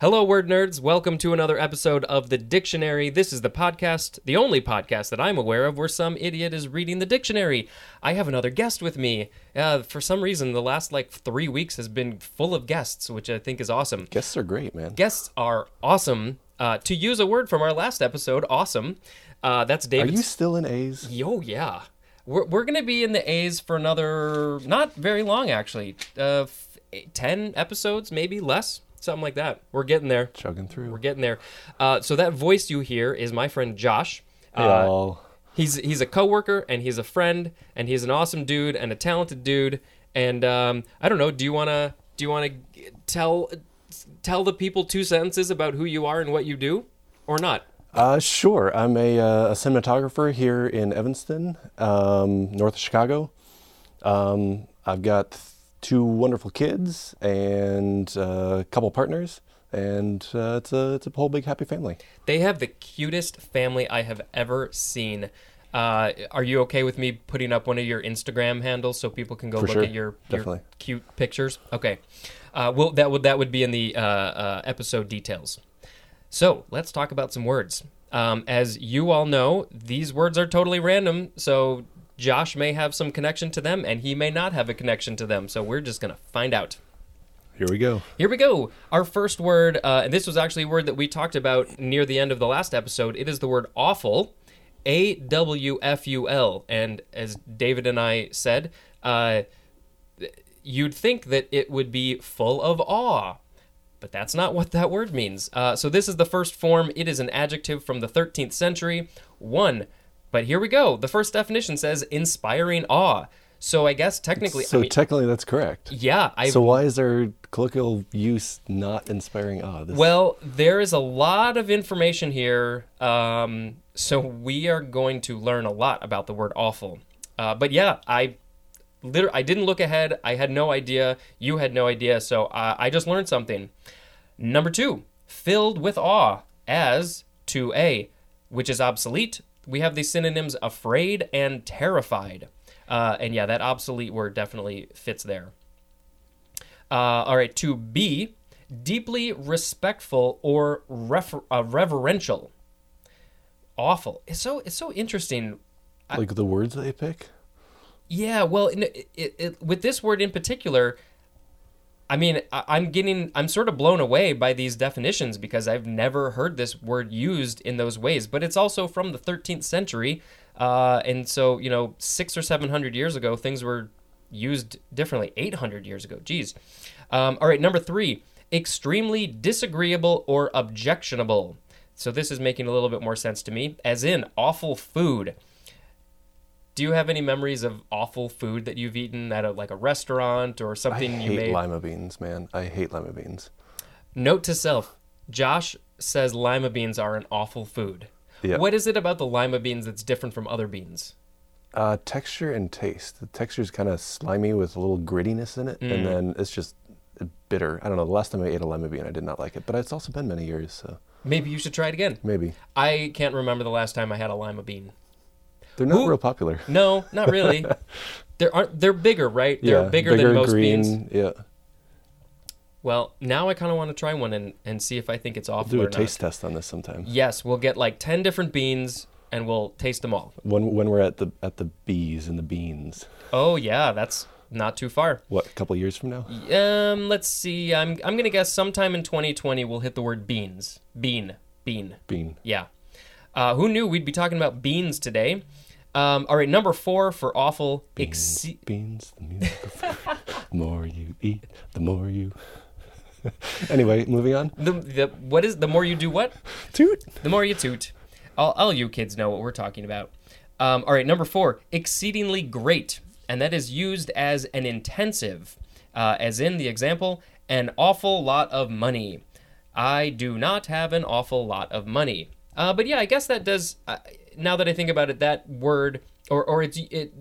Hello, word nerds. Welcome to another episode of The Dictionary. This is the podcast, the only podcast that I'm aware of where some idiot is reading the dictionary. I have another guest with me. Uh, for some reason, the last like three weeks has been full of guests, which I think is awesome. Guests are great, man. Guests are awesome. Uh, to use a word from our last episode, awesome. Uh, that's David. Are you still in A's? Yo, yeah. We're, we're going to be in the A's for another, not very long, actually. Uh, f- 10 episodes, maybe less, something like that. We're getting there. Chugging through. We're getting there. Uh, so that voice you hear is my friend Josh. Hey, Uh, all. he's he's a coworker and he's a friend and he's an awesome dude and a talented dude. And um, I don't know. Do you wanna do you wanna tell tell the people two sentences about who you are and what you do, or not? Uh, sure. I'm a, uh, a cinematographer here in Evanston, um, north of Chicago. Um, I've got two wonderful kids and uh, a couple partners, and uh, it's a it's a whole big happy family. They have the cutest family I have ever seen. Uh, are you okay with me putting up one of your Instagram handles so people can go For look sure. at your, your cute pictures? Okay. Uh, well, that would that would be in the uh, uh, episode details. So let's talk about some words. Um, as you all know, these words are totally random. So Josh may have some connection to them, and he may not have a connection to them. So we're just gonna find out. Here we go. Here we go. Our first word, uh, and this was actually a word that we talked about near the end of the last episode. It is the word awful, A W F U L. And as David and I said, uh, you'd think that it would be full of awe. But that's not what that word means. Uh, so this is the first form. It is an adjective from the 13th century. One. But here we go. The first definition says inspiring awe. So I guess technically, So I mean, technically, that's correct. yeah, I So why is there colloquial use not inspiring awe? This, Well, there is a lot of information here, um, so we are going to learn a lot about the word awful. Uh, but yeah, I literally I didn't look ahead. I had no idea. You had no idea, so uh, I just learned something. Number two, filled with awe, as to a, which is obsolete. We have the synonyms afraid and terrified. Uh, and yeah, that obsolete word definitely fits there. Uh, all right, to be deeply respectful or refer- uh, reverential. Awful. It's so it's so interesting. like the words they pick. Yeah, well, it, it, it, with this word in particular, I mean, I'm getting, I'm sort of blown away by these definitions because I've never heard this word used in those ways. But it's also from the 13th century, uh, and so you know, six or seven hundred years ago, things were used differently. Eight hundred years ago, geez. Um, all right, number three, extremely disagreeable or objectionable. So this is making a little bit more sense to me, as in awful food. Do you have any memories of awful food that you've eaten at a, like a restaurant or I something you hate made? lima beans, man. I hate lima beans. Note to self: Josh says lima beans are an awful food. Yeah. What is it about the lima beans that's different from other beans? Uh, texture and taste. The texture is kind of slimy with a little grittiness in it, Mm. and then it's just bitter. I don't know. The last time I ate a lima bean, I did not like it, but it's also been many years, so Maybe you should try it again. maybe I can't remember the last time I had a lima bean. They're not Who- real popular. No, not really. there aren't. They're bigger, right? They're bigger, than most green. beans. Yeah, Well, now I kind of want to try one and, and see if I think it's awful do or a not. taste test on this sometime. Yes, we'll get like ten different beans and we'll taste them all. When when we're at the at the bees and the beans. Oh yeah, that's not too far. What? A couple years from now? Um, let's see. I'm I'm gonna guess sometime in 2020 we'll hit the word beans. Bean, bean. Bean. Yeah. Uh, who knew we'd be talking about beans today? Um, all right, number four for awful. Beans. Exce- beans. The music of more you eat, the more you. anyway, moving on. the, the what is the more you do what? Toot. The more you toot. All, all you kids know what we're talking about. Um, all right, number four, exceedingly great. And that is used as an intensive, uh, as in the example, an awful lot of money. I do not have an awful lot of money. Uh, but yeah, I guess that does, uh, now that I think about it, that word, or, or it's, it,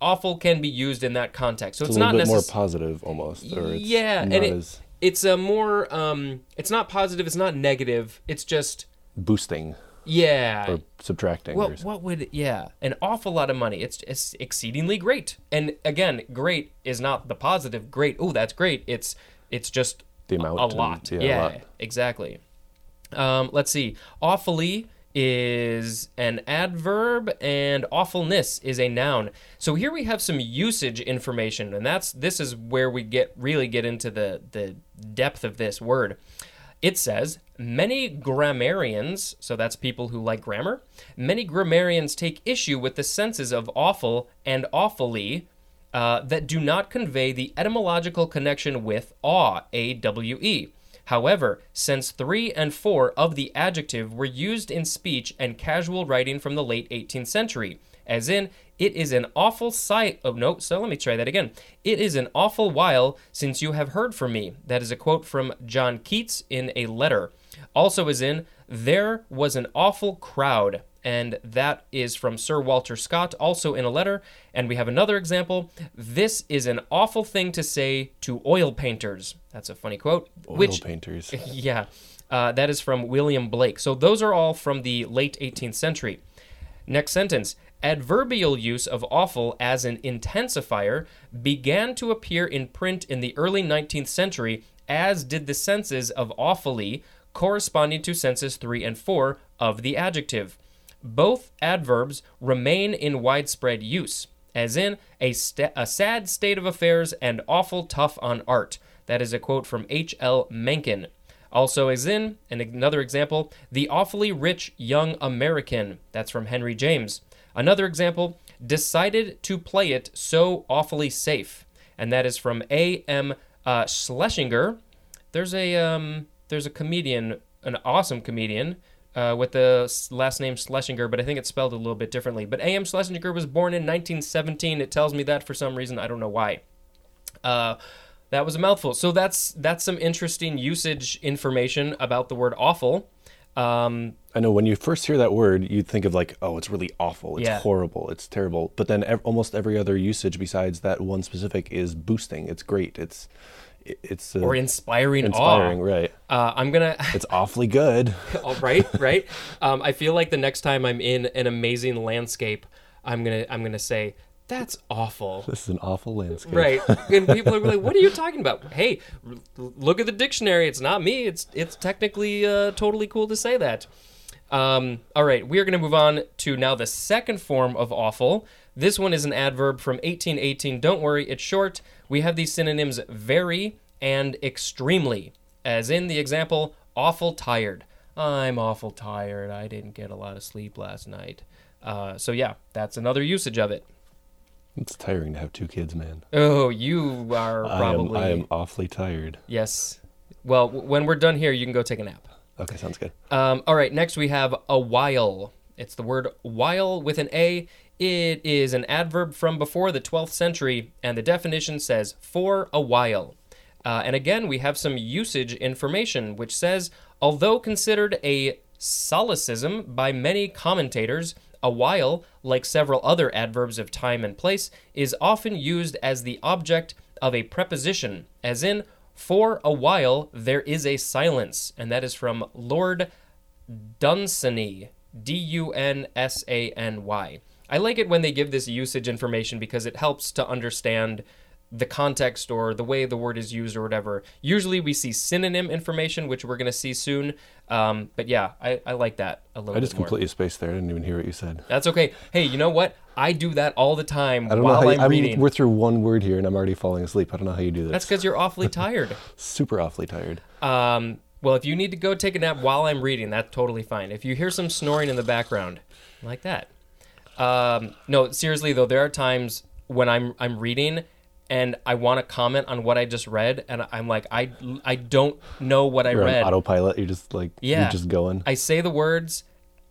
awful can be used in that context. So It's, it's, a not bit more positive almost. Or it's Yeah, and it- as it's a more, um, it's not positive, it's not negative, it's just, boosting yeah. or subtracting. Well, or what would yeah, an awful lot of money. It's it's exceedingly great. And again, great is not the positive great. Oh, that's great. It's it's just the amount. a and- lot. yeah, Yeah, a lot. exactly. Um, let's see. Awfully is an adverb and awfulness is a noun. So here we have some usage information and that's this is where we get really get into the the depth of this word. It says, many grammarians, so that's people who like grammar, many grammarians take issue with the senses of awful and awfully uh, that do not convey the etymological connection with awe, A W E. However, since three and four of the adjective were used in speech and casual writing from the late 18th century, as in, it is an awful sight. Oh, no, so let me try that again. It is an awful while since you have heard from me. That is a quote from John Keats in a letter. Also, as in, there was an awful crowd. And that is from Sir Walter Scott, also in a letter. And we have another example. This is an awful thing to say to oil painters. That's a funny quote. Oil which painters. yeah, uh, that is from William Blake. So those are all from the late 18th century. Next sentence. Adverbial use of awful as an intensifier began to appear in print in the early 19th century, as did the senses of awfully, corresponding to senses 3 and 4 of the adjective. Both adverbs remain in widespread use, as in a, sta- a sad state of affairs and awful tough on art. That is a quote from H.L. Mencken. Also, as in, and another example, the awfully rich young American. That's from Henry James. Another example, decided to play it so awfully safe. And that is from A.M. Uh, Schlesinger. There's a um, there's a comedian, an awesome comedian, uh, with the last name Schlesinger, but I think it's spelled a little bit differently. But A.M. Schlesinger was born in 1917. It tells me that for some reason. I don't know why. Uh, that was a mouthful. So that's that's some interesting usage information about the word awful. Um, I know when you first hear that word, you'd think of like, oh, it's really awful, it's Yeah. horrible, it's terrible. But then ev- almost every other usage besides that one specific is boosting. It's great. It's it- it's or inspiring, inspiring, awe. right? Uh, I'm gonna. It's awfully good. Oh, right, right. Um, I feel like the next time I'm in an amazing landscape, I'm gonna I'm gonna say that's awful. This is an awful landscape. Right, and people are like, "What are you talking about?" Hey, r- look at the dictionary. It's not me. It's it's technically uh, totally cool to say that. Um, all right, we are going to move on to now the second form of awful. This one is an adverb from 1818. Don't worry, it's short. We have these synonyms very and extremely, as in the example, awful tired. I'm awful tired. I didn't get a lot of sleep last night. Uh, so, yeah, that's another usage of it. It's tiring to have two kids, man. Oh, you are probably. I am. I am awfully tired. Yes. Well, w- when we're done here, you can go take a nap. Okay, sounds good. Um, all right, next we have a while. It's the word while with an A. It is an adverb from before the 12th century, and the definition says for a while. Uh, and again, we have some usage information, which says although considered a solecism by many commentators, a while, like several other adverbs of time and place, is often used as the object of a preposition, as in, for a while there is a silence, and that is from Lord Dunsany, D U N S A N Y. I like it when they give this usage information because it helps to understand the context or the way the word is used or whatever. Usually we see synonym information, which we're going to see soon. Um, but yeah, I, I like that a little bit. I just completely spaced there. I didn't even hear what you said. That's okay. Hey, you know what? I do that all the time I don't while know how I'm you, I mean, reading. we're through one word here and I'm already falling asleep. I don't know how you do this. That's because you're awfully tired. super awfully tired. Um, well, if you need to go take a nap while I'm reading, that's totally fine. If you hear some snoring in the background, like that. Um, no, seriously though, there are times when I'm I'm reading and I want to comment on what I just read, and I'm like, I I don't know what I You're read. on autopilot. You're just like Yeah. you're just going. I say the words,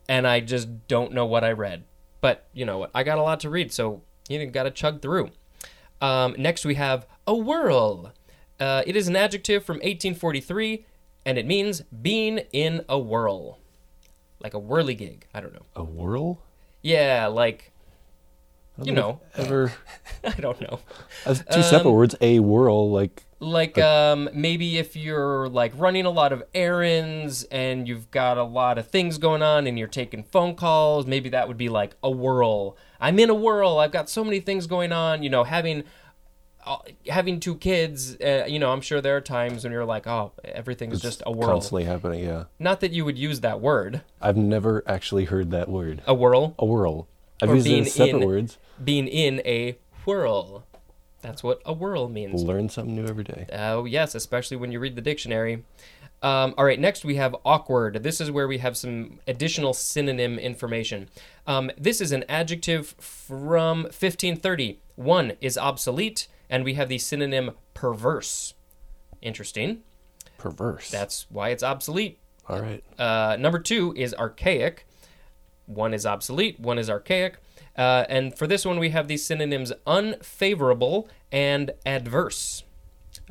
and I just don't know what I read. But you know what? I got a lot to read, so you got to chug through. Um, next, we have a whirl. Uh, it is an adjective from 1843, and it means being in a whirl, like a whirligig. I don't know. A whirl? Yeah, like You know. Ever I don't know. That's two separate Um, words. A whirl, like like um maybe if you're like running a lot of errands and you've got a lot of things going on and you're taking phone calls maybe that would be like a whirl i'm in a whirl i've got so many things going on you know having having two kids, uh, you know, I'm sure there are times when you're like, oh, everything's just a whirl. Constantly happening, yeah. Not that you would use that word, I've never actually heard that word. a whirl, A whirl. I've Or used it in separate in- words. being in a whirl. That's what a whirl means. Learn something new every day. Oh, yes, especially when you read the dictionary. Um, all right, next we have awkward. This is where we have some additional synonym information. Um, this is an adjective from 1530. One is obsolete, and we have the synonym perverse. Interesting. Perverse. That's why it's obsolete. All right. Uh, number two is archaic. One is obsolete, one is archaic. Uh, and for this one, we have these synonyms unfavorable and adverse.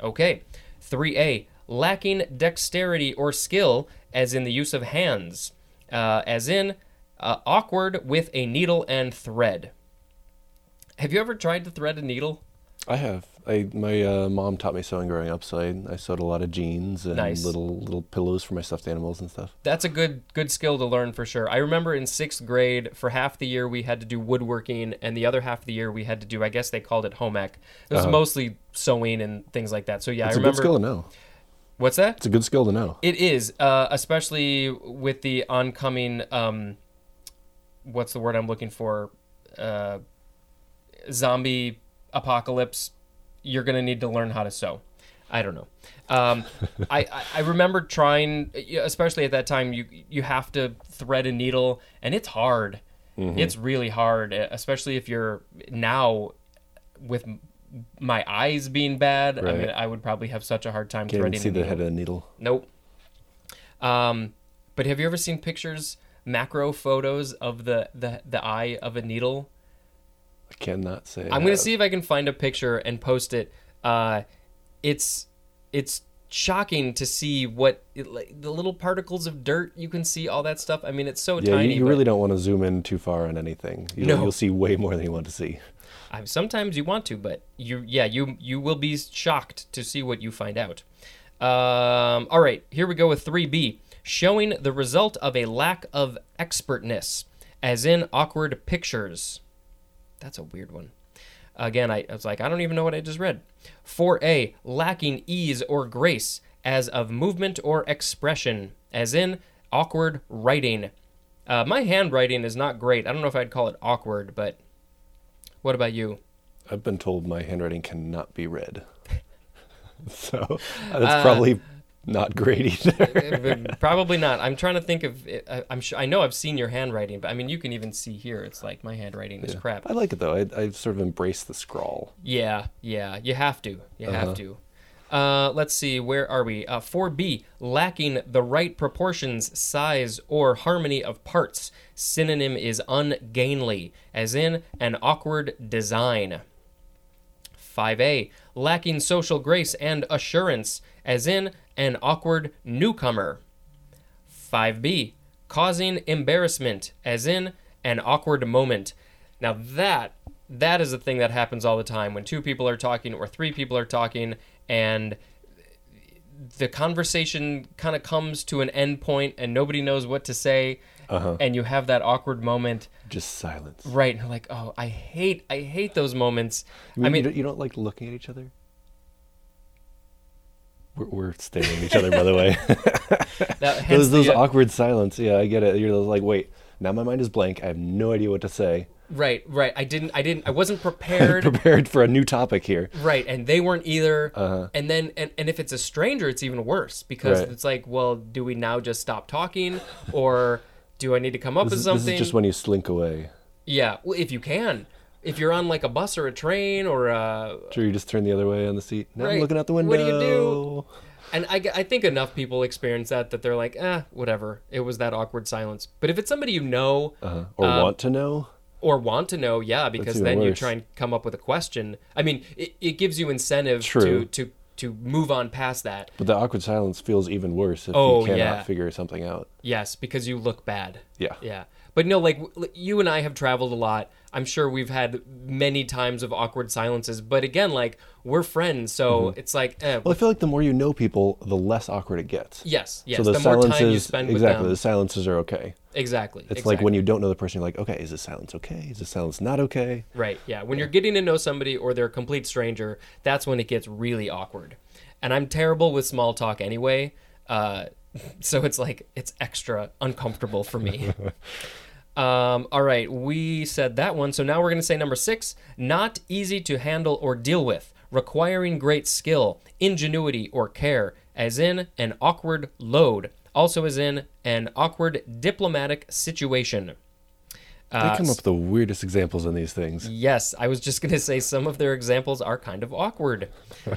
Okay. 3a, lacking dexterity or skill, as in the use of hands, uh, as in uh, awkward with a needle and thread. Have you ever tried to thread a needle? I have. I my uh, mom taught me sewing growing up, so I, I sewed a lot of jeans and Nice. little little pillows for my stuffed animals and stuff. That's a good good skill to learn for sure. I remember in sixth grade, for half the year we had to do woodworking, and the other half of the year we had to do. I guess they called it home ec. It was mostly sewing and things like that. So yeah. It's A good skill to know. What's that? It's a good skill to know. It is, uh, especially with the oncoming. Um, what's the word I'm looking for? Uh, zombie apocalypse. You're gonna need to learn how to sew. I don't know. Um, I, I I remember trying, especially at that time. You you have to thread a needle, and it's hard. It's really hard, especially if you're now with my eyes being bad. I Right. mean, I would probably have such a hard time Can't threading see a the head of the needle. Nope. Um, but have you ever seen pictures, macro photos of the the, the eye of a needle? Cannot say. I'm gonna see if I can find a picture and post it. Uh, it's it's shocking to see what it, like, the little particles of dirt you can see all that stuff. I mean, it's so Yeah, tiny. you, you but really don't want to zoom in too far on anything. You'll, No. you'll see way more than you want to see. I, sometimes you want to, but you yeah you you will be shocked to see what you find out. Um, all right, here we go with 3B, showing the result of a lack of expertness, as in awkward pictures. That's a weird one. Again, I, I was like, I don't even know what I just read. 4A, lacking ease or grace, as of movement or expression, as in awkward writing. Uh, my handwriting is not great. I don't know if I'd call it awkward, but what about you? I've been told my handwriting cannot be read. so that's Uh, probably not great either. Probably not. I'm trying to think of. I, I'm sure. I know I've seen your handwriting, but I mean, you can even see here. It's like my handwriting is crap. I like it though. I, I sort of embrace the scrawl. Yeah, yeah. You have to. You have Uh-huh. to. Uh, let's see. Where are we? Uh, 4B. Lacking the right proportions, size, or harmony of parts. Synonym is ungainly, as in an awkward design. 5A. Lacking social grace and assurance, as in an awkward newcomer. 5B. Causing embarrassment, as in an awkward moment. Now that that is a thing that happens all the time when two people are talking or three people are talking and the conversation kind of comes to an end point and nobody knows what to say Uh-huh. and you have that awkward moment Just silence. right and you're like oh i hate i hate those moments You i you mean don't, you don't like looking at each other. We're, we're staring at each other, by the way. that, those those the, uh, awkward silence. Yeah, I get it. You're like, wait, now my mind is blank. I have no idea what to say. right right i didn't i didn't i wasn't prepared Prepared for a new topic here. Right, and they weren't either. Uh-huh. And then, and, and if it's a stranger, it's even worse because Right. it's like, well, do we now just stop talking, or do I need to come up This with is, this something? is just when you slink away. yeah, well, if you can, if you're on like a bus or a train or a, Sure, you just turn the other way on the seat. Now Right. I'm looking out the window. What do you do? and I, I think enough people experience that that they're like, eh, whatever. It was that awkward silence. But if it's somebody you know Uh-huh. Or Um, want to know. or want to know, yeah, because then you try and come up with a question. I mean, it, it gives you incentive True. to to to move on past that. But the awkward silence feels even worse if Oh, you cannot yeah. figure something out. Yes, because you look bad. Yeah. Yeah. But no, like you and I have traveled a lot. I'm sure we've had many times of awkward silences. But again, like we're friends, so Mm-hmm. it's like, eh, Well, I feel like the more you know people, the less awkward it gets. yes, yes. so the, the, more time you spend with exactly, them. the silences are okay. exactly. It's like when you don't know the person, you're like, okay, is this silence okay? Is this silence not okay? Right. Yeah. When you're getting to know somebody or they're a complete stranger, that's when it gets really awkward. And I'm terrible with small talk anyway. Uh, so it's like it's extra uncomfortable for me. um, all right, we said that one. So now we're going to say number six not easy to handle or deal with, requiring great skill, ingenuity, or care, as in an awkward load, also as in an awkward diplomatic situation. They Uh, come up with the weirdest examples in these things. Yes, I was just going to say some of their examples are kind of awkward.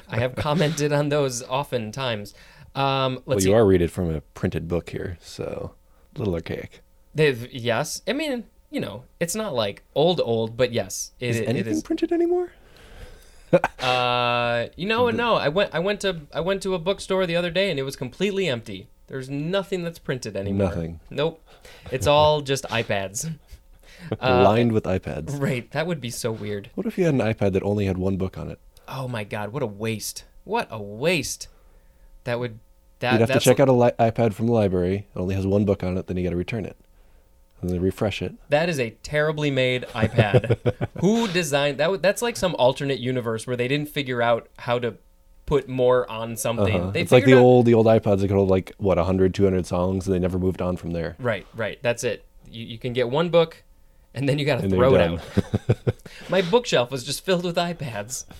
I have commented on those oftentimes. Um, Well, you see. are reading from a printed book here, so a little archaic. They've- yes, I mean, you know, it's not like old, old, but yes, it, Is it anything is. printed anymore? Uh, you know, and no, I went, I went to, I went to a bookstore the other day, and it was completely empty. There's nothing that's printed anymore. Nothing. Nope. It's all just iPads. Uh, Lined with iPads. Right. That would be so weird. What if you had an iPad that only had one book on it? Oh my God! What a waste! What a waste! That would. That, You'd have to check out a li- iPad from the library. It only has one book on it, then you got to return it. And then refresh it. That is a terribly made iPad. Who designed that? That's like some alternate universe where they didn't figure out how to put more on something. Uh-huh. It's like the out- old the old iPods that could hold like what 100, 200 songs, and they never moved on from there. Right, right. That's it. You, you can get one book, and then you got to throw it out. My bookshelf was just filled with iPads.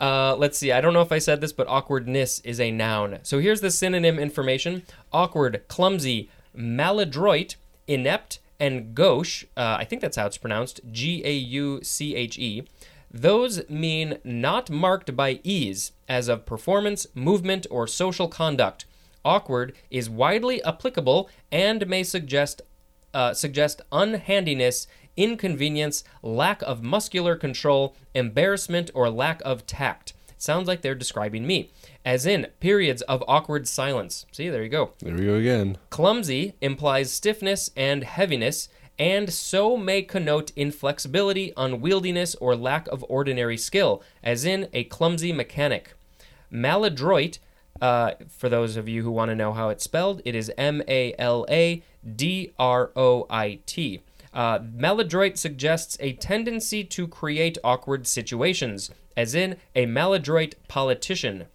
Uh, let's see. I don't know if I said this, but awkwardness is a noun. So here's the synonym information: awkward, clumsy, maladroit, inept, and gauche. Uh, I think that's how it's pronounced. G A U C H E. Those mean not marked by ease, as of performance, movement, or social conduct. Awkward is widely applicable and may suggest uh, suggest unhandiness, inconvenience, lack of muscular control, embarrassment, or lack of tact. Sounds like they're describing me. As in, periods of awkward silence. See, there you go. There we go again. Clumsy implies stiffness and heaviness, and so may connote inflexibility, unwieldiness, or lack of ordinary skill, as in a clumsy mechanic. Maladroit, uh, for those of you who want to know how it's spelled, it is M A L A D R O I T. Uh, maladroit suggests a tendency to create awkward situations, as in a maladroit politician.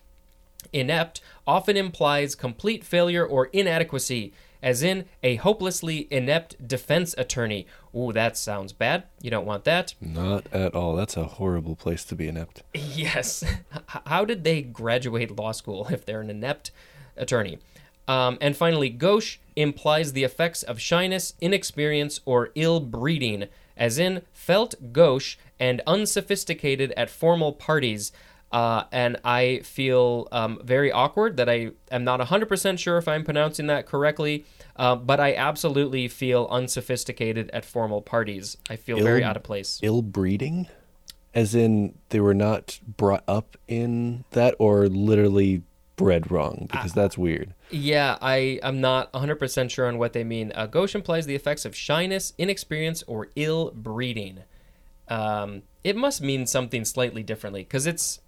Inept often implies complete failure or inadequacy, as in a hopelessly inept defense attorney. Ooh, that sounds bad. You don't want that. Not at all. That's a horrible place to be inept. Yes. How did they graduate law school if they're an inept attorney? Um, and finally, gauche implies the effects of shyness, inexperience, or ill breeding, as in felt gauche and unsophisticated at formal parties. Uh, and I feel um, very awkward that I am not 100% sure if I'm pronouncing that correctly, uh, but I absolutely feel unsophisticated at formal parties. I feel very out of place. Ill breeding? As in they were not brought up in that or literally bred wrong because that's weird. Yeah, I am not 100% sure on what they mean. Uh, gauche implies the effects of shyness, inexperience, or ill breeding. Um, it must mean something slightly differently because it's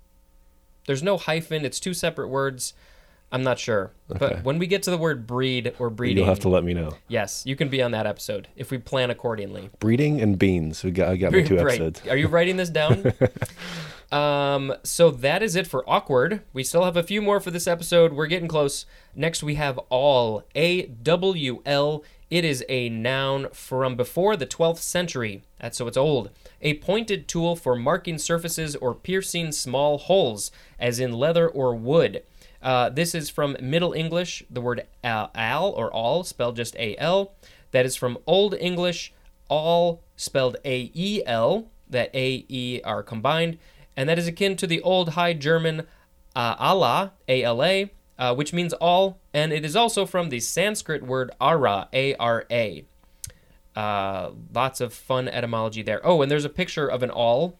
there's no hyphen. It's two separate words. I'm not sure, Okay. but when we get to the word breed or breeding, You'll have to let me know. yes, you can be on that episode if we plan accordingly. Breeding and beans. We got I got my two Right. episodes. Are you writing this down? um, so that is it for awkward. We still have a few more for this episode. We're getting close. Next, we have awl. A W L. It is a noun from before the 12th century. That's so it's old. A pointed tool for marking surfaces or piercing small holes, as in leather or wood. Uh, this is from Middle English, the word al, al or all, spelled just A L. That is from Old English, all spelled A E L, that A E are combined, and that is akin to the Old High German uh, Allah, A L A, uh, which means awl, and it is also from the Sanskrit word ara, A R A. Uh, lots of fun etymology there. Oh, and there's a picture of an awl,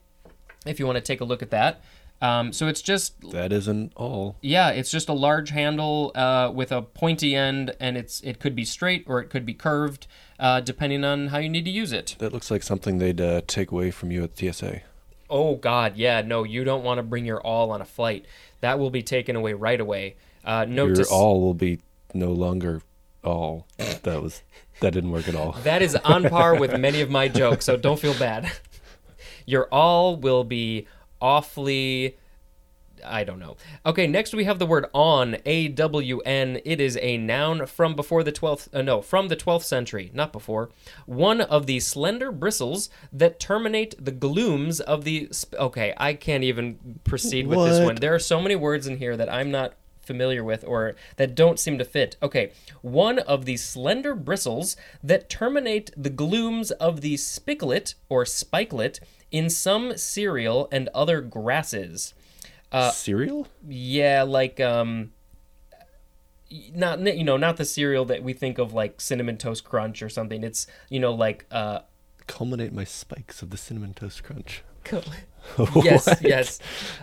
if you want to take a look at that. Um, so it's just That isn't all. yeah, it's just a large handle uh, with a pointy end, and it's it could be straight or it could be curved, uh, depending on how you need to use it. That looks like something they'd uh, take away from you at TSA. Oh God, yeah, no, you don't want to bring your awl on a flight. That will be taken away right away. Uh, note Your to all will be no longer all. that was that didn't work at all. That is on par with many of my jokes, so don't feel bad. Your all will be awfully. I don't know. Okay, next we have the word awn, A W N. It is a noun from before the 12th, uh, no, from the 12th century, not before. One of the slender bristles that terminate the glumes of the. Sp- okay, I can't even proceed with this one. There are so many words in here that I'm not familiar with or that don't seem to fit. Okay, one of the slender bristles that terminate the glumes of the spiklet or spikelet in some cereal and other grasses. Uh, Cereal? Yeah, like um not you know, not the cereal that we think of like cinnamon toast crunch or something. It's, you know, like uh Culminate my spikes of the cinnamon toast crunch. yes, yes.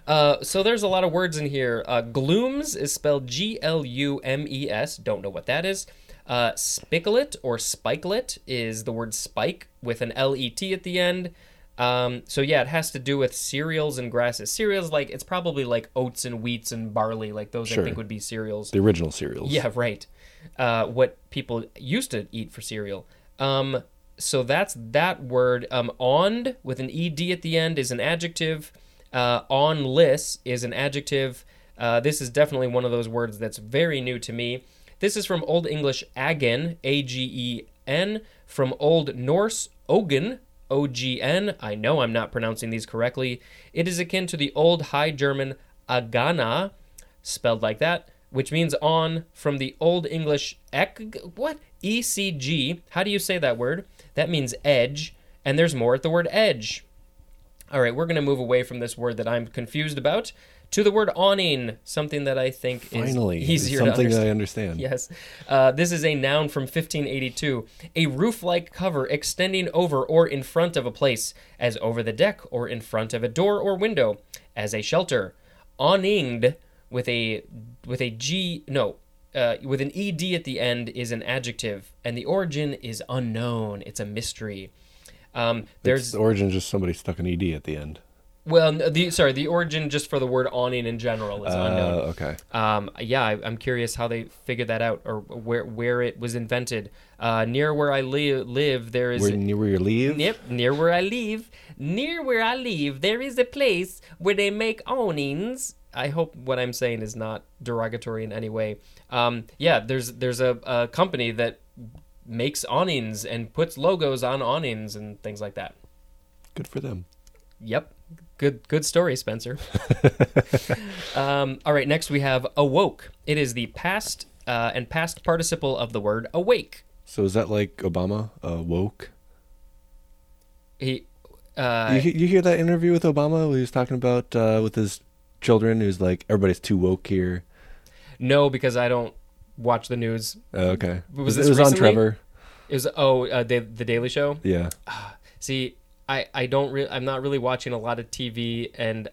Uh, so there's a lot of words in here. Uh, glumes is spelled G L U M E S. Don't know what that is. Uh, spikelet or spikelet is the word spike with an L E T at the end. Um, so yeah, it has to do with cereals and grasses. Cereals like it's probably like oats and wheats and barley. Like those I think would be cereals. The original cereals. Yeah, right. Uh, what people used to eat for cereal. Um, so that's that word. Um, awned with an ed at the end is an adjective. Uh, awnless is an adjective. Uh, this is definitely one of those words that's very new to me. This is from Old English agen, a g e n, from Old Norse ogen, o g n. I know I'm not pronouncing these correctly. It is akin to the Old High German agana, spelled like that, which means awn from the Old English ek what e c g. How do you say that word? That means edge, and there's more at the word edge. All right, we're going to move away from this word that I'm confused about to the word awning, something that I think Finally, is easier to something understand. that I understand. Yes. Uh, this is a noun from 1582. A roof like cover extending over or in front of a place, as over the deck or in front of a door or window, as a shelter. Awninged with a with a G no uh, with an ed at the end is an adjective, and the origin is unknown. It's a mystery. Um, There's there's the origin is just somebody stuck an ed at the end. Well, the sorry, the origin just for the word awning in general is Uh, unknown. okay. Um, yeah, I, I'm curious how they figured that out or where where it was invented. Uh, near where I li- live, there is. Where near where you leave? Yep, near where I live, near where I live, there is a place where they make awnings. I hope what I'm saying is not derogatory in any way. Um, yeah, there's there's a, a company that makes awnings and puts logos on awnings and things like that. Good for them. Yep. Good good story, Spencer. um, all right, next we have awoke. It is the past uh, and past participle of the word awake. So is that like Obama uh, woke? He uh, you, you hear that interview with Obama? Where he was talking about uh, with his children. Who's like everybody's too woke here. no, because I don't watch the news. Uh, okay. Was it was on? Trevor. It was oh uh, the the Daily Show. Yeah. See, I I don't re- I'm not really watching a lot of TV and.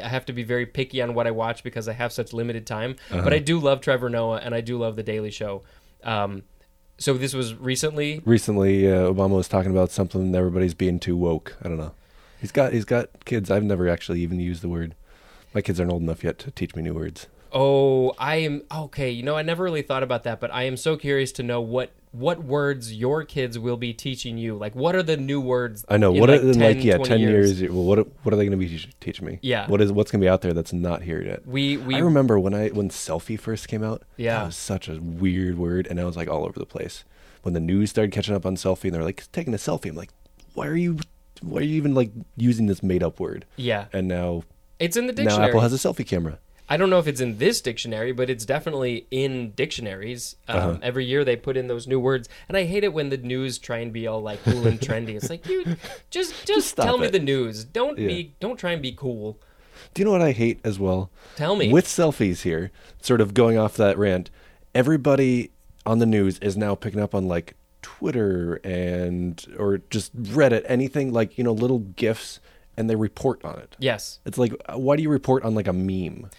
I have to be very picky on what I watch because I have such limited time. But I do love Trevor Noah and I do love The Daily Show. Um, so this was recently. Recently, uh, Obama was talking about something. that Everybody's being too woke. I don't know. He's got he's got kids. I've never actually even used the word. My kids aren't old enough yet to teach me new words. Oh, I am okay. You know, I never really thought about that, but I am so curious to know what what words your kids will be teaching you. Like, what are the new words? I know what like are, 10, like yeah ten years. well, what what are they going to be teach- teaching me? Yeah. What is what's going to be out there that's not here yet? We we I remember when I when selfie first came out. Yeah. that was such a weird word, and I was like all over the place. When the news started catching up on selfie, and they're like taking a selfie, I'm like, why are you, why are you even like using this made up word? yeah, And now it's in the dictionary. now dictionary. Apple has a selfie camera. I don't know if it's in this dictionary, but it's definitely in dictionaries. Um, Uh-huh. Every year they put in those new words, and I hate it when the news try and be all like cool and trendy. It's like you just just, stop tell me the news. Don't Yeah. be don't try and be cool. Do you know what I hate as well? Tell me. With selfies here, sort of going off that rant, everybody on the news is now picking up on like Twitter and or just Reddit, anything like, you know, little gifs and they report on it. yes. It's like why do you report on like a meme?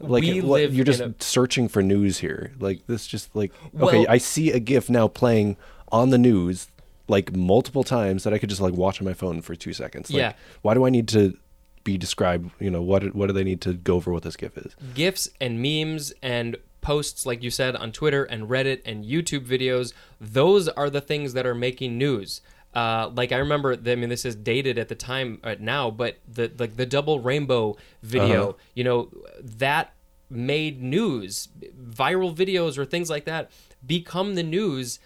Like We what, you're just in searching for news here. Like this just like okay, Well- I see a gif now playing on the news like multiple times that I could just like watch on my phone for 2 seconds. Like Yeah. why do I need to be described, you know, what what do they need to go over what this gif is? gifs and memes and posts, like you said, on Twitter and Reddit and YouTube videos, those are the things that are making news. Uh, like I remember, I mean, this is dated at the time uh, now, but the like the double rainbow video, Uh-huh. you know, that made news. Viral videos or things like that become the news,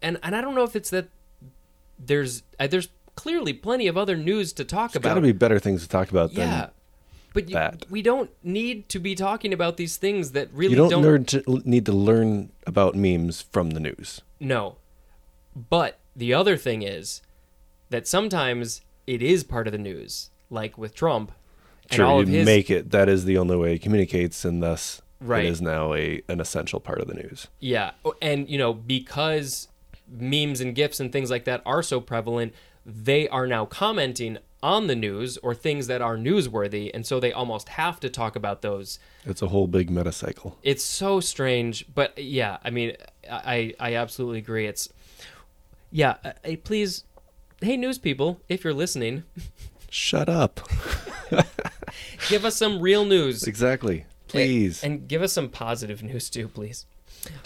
and and I don't know if it's that there's uh, there's clearly plenty of other news to talk Got about. Got to be better things to talk about yeah. than But you, we don't need to be talking about these things that really you don't, don't learn to, need to learn about memes from the news. No. But the other thing is that sometimes it is part of the news, like with Trump and Sure, all you of his make it. That is the only way it communicates, and thus Right. it is now a an essential part of the news. Yeah. And you know, because memes and gifs and things like that are so prevalent, they are now commenting on the news or things that are newsworthy, and so they almost have to talk about those. It's a whole big meta cycle. It's so strange, but yeah, I mean, I I absolutely agree. It's yeah, uh, uh, please hey news people, if you're listening, Shut up. give us some real news. exactly. Please. And give us some positive news too, please.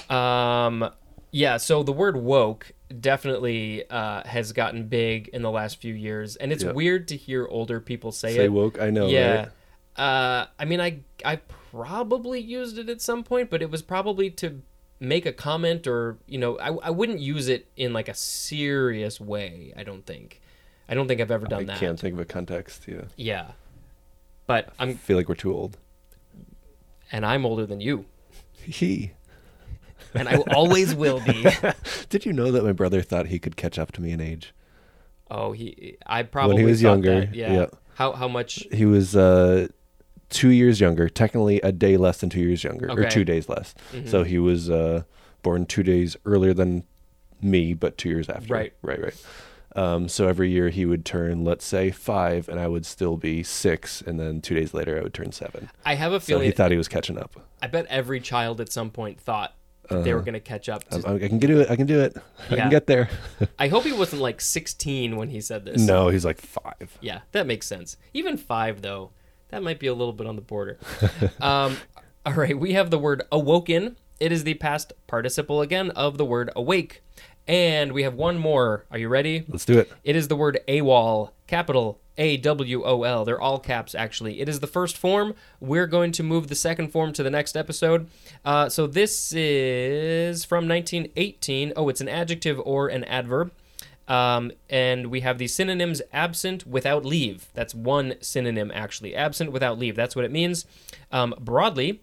Um, yeah, so the word woke definitely uh, has gotten big in the last few years, and it's Yeah. weird to hear older people say, it. Say it. woke. I know. yeah. right? Uh, I mean, I I probably used it at some point, but it was probably to make a comment or you know, I I wouldn't use it in like a serious way. I don't think. I don't think I've ever done I that. I can't think of a context. Yeah. Yeah. But I I'm feel like we're too old. and I'm older than you, He. and I always will be. Did you know that my brother thought he could catch up to me in age? Oh, he. I probably when he was younger, that, Yeah. yeah. How how much? He was uh, two years younger, technically a day less than two years younger, or Okay. Mm-hmm. two days less. So he was uh, born two days earlier than me, but two years after. Right. right, right. Um, so every year he would turn, let's say, five, and I would still be six, and then two days later I would turn seven. I have a So feeling. he thought he was catching up. I bet every child at some point thought that they were going to catch up. To, I, I can do it. I can do it. I can get there. I hope he wasn't like 16 when he said this. no, he's like five. Yeah, that makes sense. Even five, though, that might be a little bit on the border. um, all right, we have the word awoken. It is the past participle again of the word awake. And we have one more. Are you ready? Let's do it. It is the word AWOL, capital A W O L. They're all caps, actually. It is the first form. We're going to move the second form to the next episode. Uh, so this is from 1918. Oh, it's an adjective or an adverb. Um, and we have the synonyms absent without leave. That's one synonym, actually. Absent without leave. That's what it means. Um, broadly,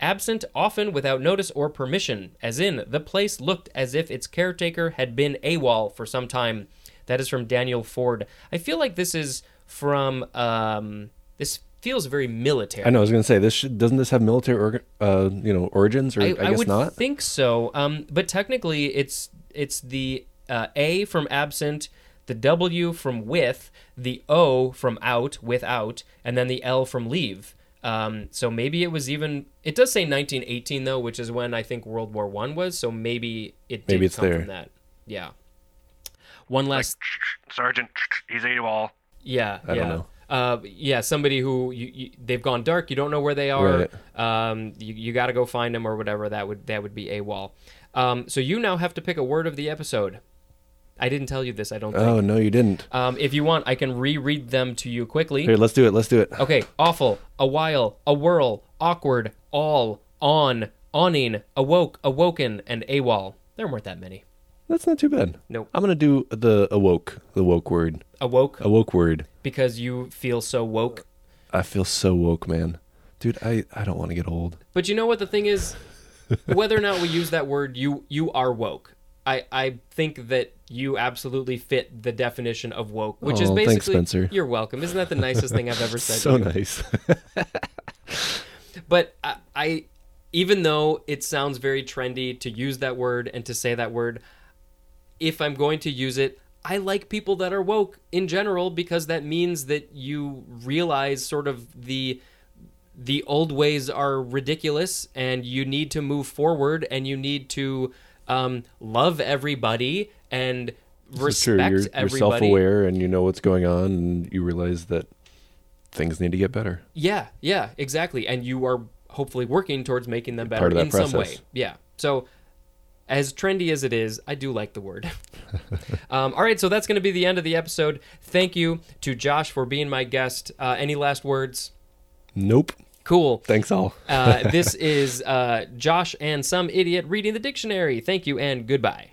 absent often without notice or permission, as in, the place looked as if its caretaker had been AWOL for some time. That is from Daniel Ford. I feel like this is from, um, this feels very military. I know. I was gonna say this. Should, doesn't this have military, orga- uh, you know, origins? Or I, guess would not. think so. Um, but technically, it's it's the uh, A from absent, the W from with, the O from out, without, and then the L from leave. Um, so maybe it was even. It does say 1918 though, which is when I think World War One was. So maybe it did Maybe it's come there. from that. Yeah. One last. Sergeant, he's AWOL. Yeah, I yeah. don't know. Uh, yeah, somebody who you, you, they've gone dark. You don't know where they are. Um, you, you got to go find them or whatever. That would that would be AWOL. Um, so you now have to pick a word of the episode. I didn't tell you this. I don't think. Oh no, you didn't. Um, if you want, I can reread them to you quickly. Here, let's do it. Let's do it. Okay, awful, a while, a whirl, awkward, awl, awn, awning, awoke, awoken, and AWOL. There weren't that many. That's not too bad. Nope. I'm gonna do the awoke, the woke word, Awoke awoke word. because you feel so woke. I feel so woke, man. Dude, I, I don't want to get old. But you know what the thing is? Whether or not we use that word, you you are woke. I, I think that you absolutely fit the definition of woke, which is Oh, thanks, basically Spencer. you're welcome. Isn't that the nicest thing I've ever said? So to you? nice. But I, I, even though it sounds very trendy to use that word and to say that word, if I'm going to use it, I like people that are woke in general because that means that you realize sort of the the old ways are ridiculous and you need to move forward and you need to um, love everybody and This is true. respect You're, you're everybody. self-aware and you know what's going on, and you realize that things need to get better. Yeah, yeah, exactly. And you are hopefully working towards making them better Part of that in some way. Yeah. So as trendy as it is, I do like the word. um, all right, so that's going to be the end of the episode. Thank you to Josh for being my guest. Uh, any last words? Nope. Cool. Thanks all. Uh, this is uh, Josh and some idiot reading the dictionary. Thank you and goodbye.